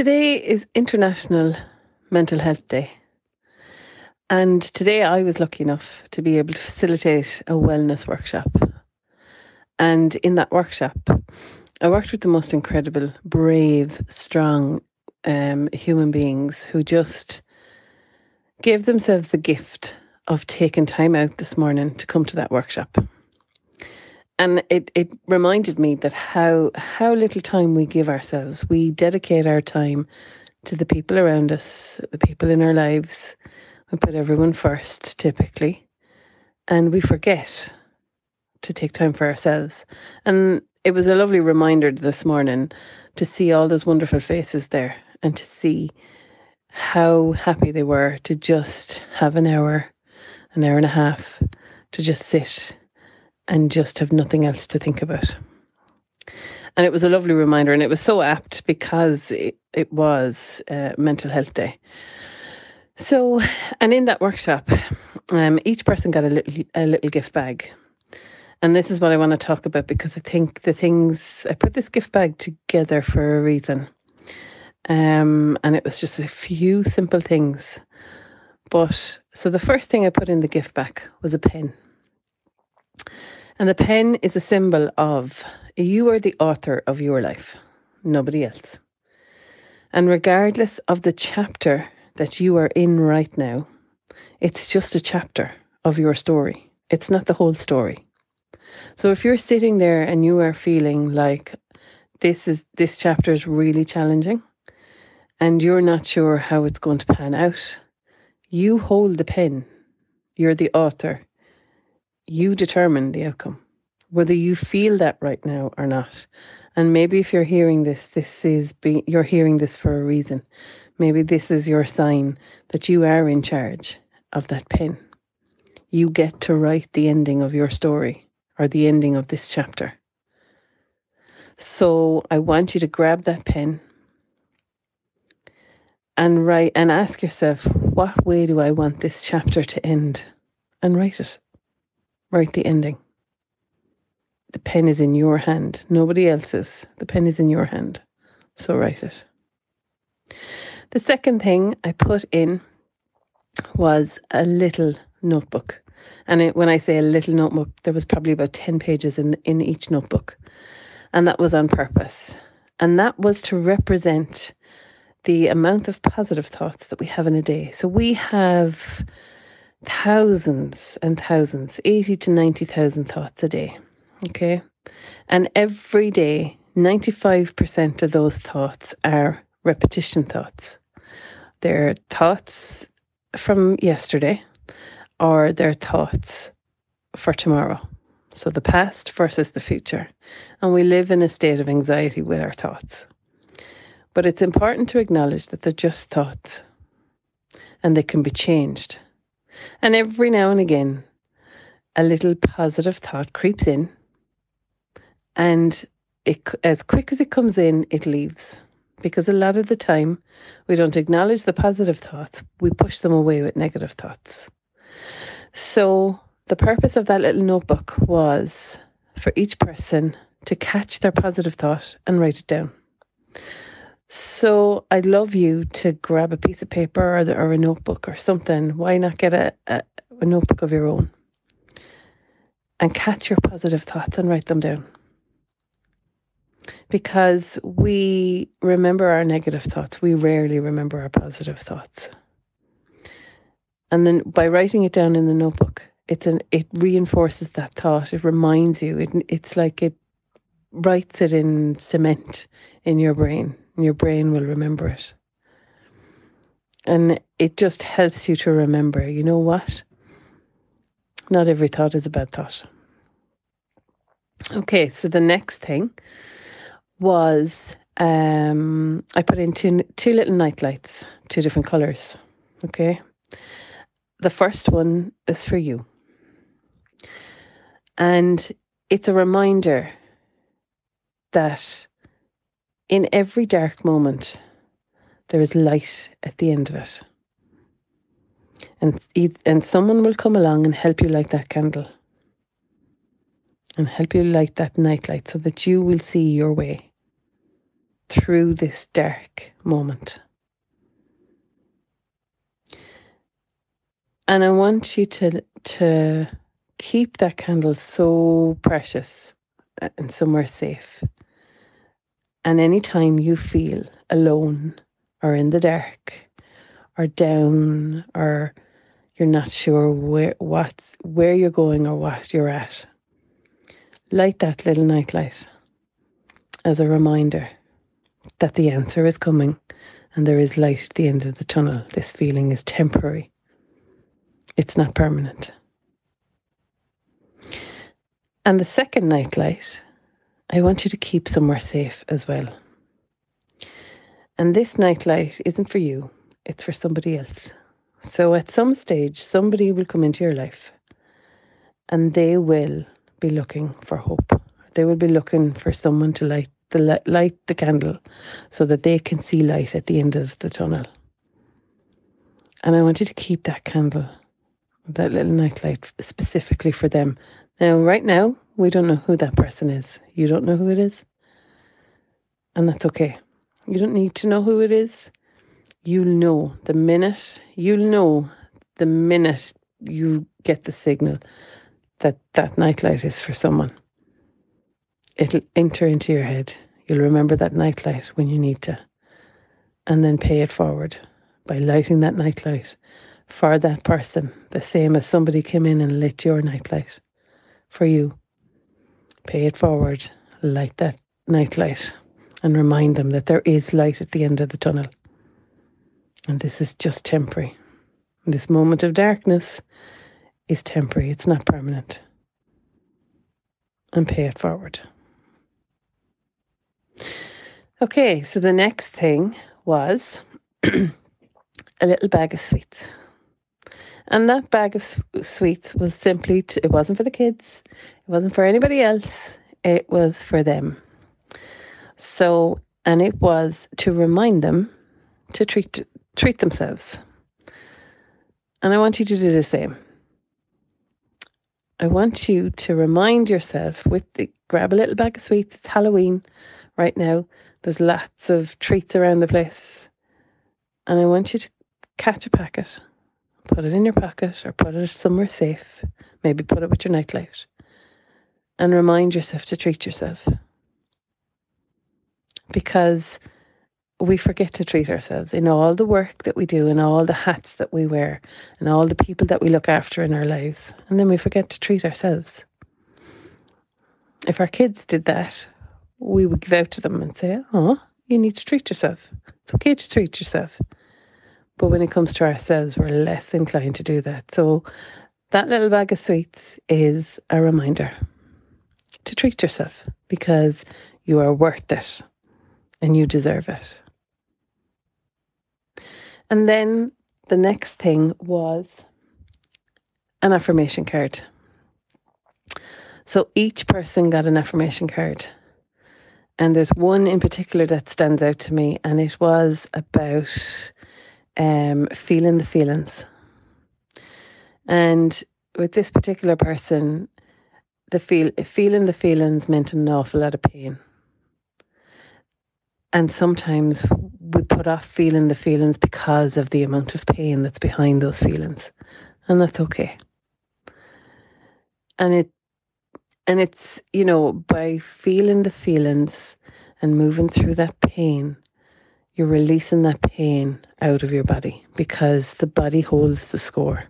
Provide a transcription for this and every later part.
Today is International Mental Health Day. And today I was lucky enough to be able to facilitate a wellness workshop. And in that workshop, I worked with the most incredible, brave, strong um, human beings who just gave themselves the gift of taking time out this morning to come to that workshop. And it, it reminded me that how how little time we give ourselves. We dedicate our time to the people around us, the people in our lives. We put everyone first, typically, and we forget to take time for ourselves. And it was a lovely reminder this morning to see all those wonderful faces there and to see how happy they were to just have an hour, an hour and a half to just sit and just have nothing else to think about. And it was a lovely reminder, and it was so apt because it, it was uh, Mental Health Day. So, and in that workshop, um, each person got a little a little gift bag, and this is what I want to talk about because I think the things I put this gift bag together for a reason. Um, and it was just a few simple things. But so the first thing I put in the gift bag was a pen. And the pen is a symbol of you are the author of your life, nobody else. And regardless of the chapter that you are in right now, it's just a chapter of your story. It's not the whole story. So if you're sitting there and you are feeling like this is this chapter is really challenging and you're not sure how it's going to pan out, you hold the pen. You're the author you determine the outcome, whether you feel that right now or not. And maybe if you're hearing this, this is be, you're hearing this for a reason. Maybe this is your sign that you are in charge of that pen. You get to write the ending of your story or the ending of this chapter. So I want you to grab that pen and write and ask yourself, what way do I want this chapter to end? And write it write the ending. The pen is in your hand, nobody else's. The pen is in your hand. So write it. The second thing I put in was a little notebook. And it, when I say a little notebook, there was probably about 10 pages in, in each notebook. And that was on purpose. And that was to represent the amount of positive thoughts that we have in a day. So we have thousands and thousands, 80 to 90,000 thoughts a day. Okay. And every day, 95% of those thoughts are repetition thoughts. They're thoughts from yesterday or they're thoughts for tomorrow. So the past versus the future. And we live in a state of anxiety with our thoughts. But it's important to acknowledge that they're just thoughts and they can be changed. And every now and again, a little positive thought creeps in, and it, as quick as it comes in, it leaves. Because a lot of the time, we don't acknowledge the positive thoughts, we push them away with negative thoughts. So, the purpose of that little notebook was for each person to catch their positive thought and write it down. So I'd love you to grab a piece of paper or, the, or a notebook or something. Why not get a, a, a notebook of your own and catch your positive thoughts and write them down? Because we remember our negative thoughts, we rarely remember our positive thoughts. And then by writing it down in the notebook, it's an it reinforces that thought. It reminds you. It it's like it writes it in cement in your brain and your brain will remember it. And it just helps you to remember, you know what? Not every thought is a bad thought. Okay, so the next thing was um, I put in two, two little night lights, two different colours. Okay. The first one is for you. And it's a reminder that in every dark moment, there is light at the end of it. And, and someone will come along and help you light that candle and help you light that nightlight so that you will see your way through this dark moment. And I want you to to keep that candle so precious uh, and somewhere safe. And anytime you feel alone or in the dark or down or you're not sure where what where you're going or what you're at, light that little nightlight as a reminder that the answer is coming and there is light at the end of the tunnel. This feeling is temporary. It's not permanent. And the second nightlight, I want you to keep somewhere safe as well. And this nightlight isn't for you, it's for somebody else. So at some stage, somebody will come into your life and they will be looking for hope. They will be looking for someone to light the light the candle so that they can see light at the end of the tunnel. And I want you to keep that candle, that little nightlight specifically for them. Now, right now, we don't know who that person is. You don't know who it is. And that's okay. You don't need to know who it is. You'll know the minute, you'll know the minute you get the signal that that nightlight is for someone. It'll enter into your head. You'll remember that nightlight when you need to. And then pay it forward by lighting that nightlight for that person, the same as somebody came in and lit your nightlight for you. Pay it forward, light that nightlight, and remind them that there is light at the end of the tunnel. And this is just temporary. This moment of darkness is temporary, it's not permanent. And pay it forward. Okay, so the next thing was a little bag of sweets. And that bag of sweets was simply, to, it wasn't for the kids, it wasn't for anybody else, it was for them. So, and it was to remind them to treat, treat themselves. And I want you to do the same. I want you to remind yourself with the grab a little bag of sweets. It's Halloween right now. There's lots of treats around the place. And I want you to catch a packet, put it in your pocket or put it somewhere safe. Maybe put it with your nightlight. And remind yourself to treat yourself. Because we forget to treat ourselves in all the work that we do in all the hats that we wear and all the people that we look after in our lives. And then we forget to treat ourselves. If our kids did that, we would give out to them and say, Oh, you need to treat yourself. It's okay to treat yourself. But when it comes to ourselves, we're less inclined to do that. So that little bag of sweets is a reminder to treat yourself because you are worth it and you deserve it. And then the next thing was an affirmation card. So each person got an affirmation card. And there's one in particular that stands out to me, and it was about um, feeling the feelings. And with this particular person, the feel feeling the feelings meant an awful lot of pain. And sometimes we put off feeling the feelings because of the amount of pain that's behind those feelings. And that's okay. And it and it's, you know, by feeling the feelings and moving through that pain, you're releasing that pain out of your body because the body holds the score.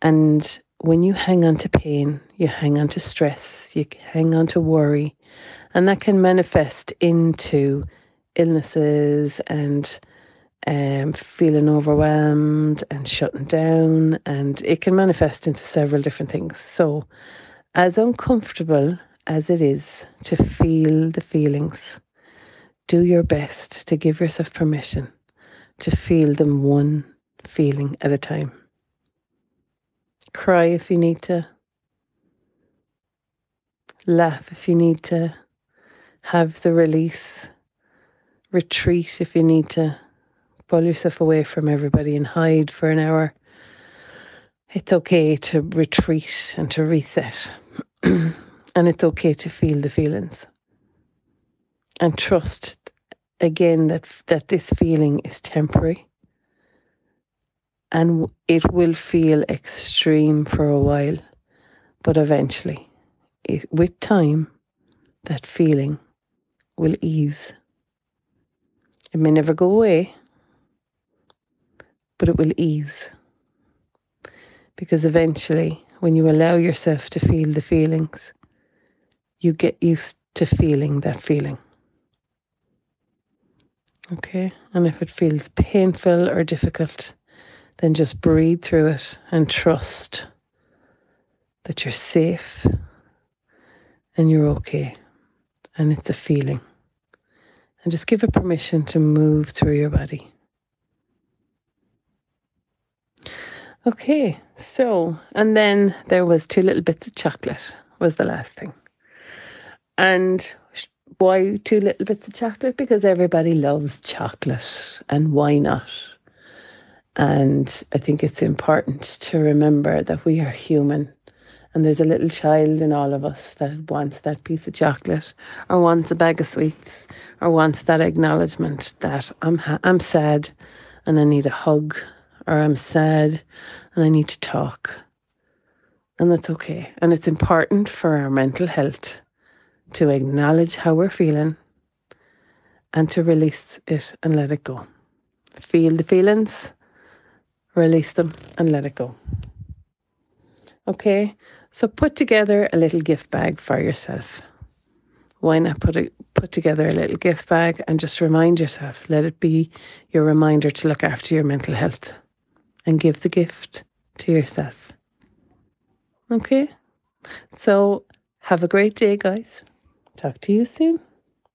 And when you hang on to pain, you hang on to stress, you hang on to worry, and that can manifest into illnesses and um, feeling overwhelmed and shutting down, and it can manifest into several different things. So, as uncomfortable as it is to feel the feelings, do your best to give yourself permission to feel them one feeling at a time. Cry if you need to, laugh if you need to, have the release, retreat if you need to, pull yourself away from everybody and hide for an hour. It's okay to retreat and to reset. and it's okay to feel the feelings and trust again that that this feeling is temporary. And it will feel extreme for a while but eventually it, with time that feeling will ease. It may never go away but it will ease. Because eventually when you allow yourself to feel the feelings you get used to feeling that feeling Okay. And if it feels painful or difficult, then just breathe through it and trust that you're safe and you're okay. And it's a feeling. And just give it permission to move through your body. Okay, so, and then there was two little bits of chocolate, was the last thing. And why two little bits of chocolate? Because everybody loves chocolate, and why not? And I think it's important to remember that we are human. And there's a little child in all of us that wants that piece of chocolate, or wants a bag of sweets, or wants that acknowledgement that I'm ha- I'm sad, and I need a hug, or I'm sad, and I need to talk. And that's okay. And it's important for our mental health to acknowledge how we're feeling and to release it and let it go. Feel the feelings, release them, and let it go. Okay, so put together a little gift bag for yourself. Why not put a, put together a little gift bag and just remind yourself? Let it be your reminder to look after your mental health and give the gift to yourself. Okay, so have a great day, guys. Talk to you soon.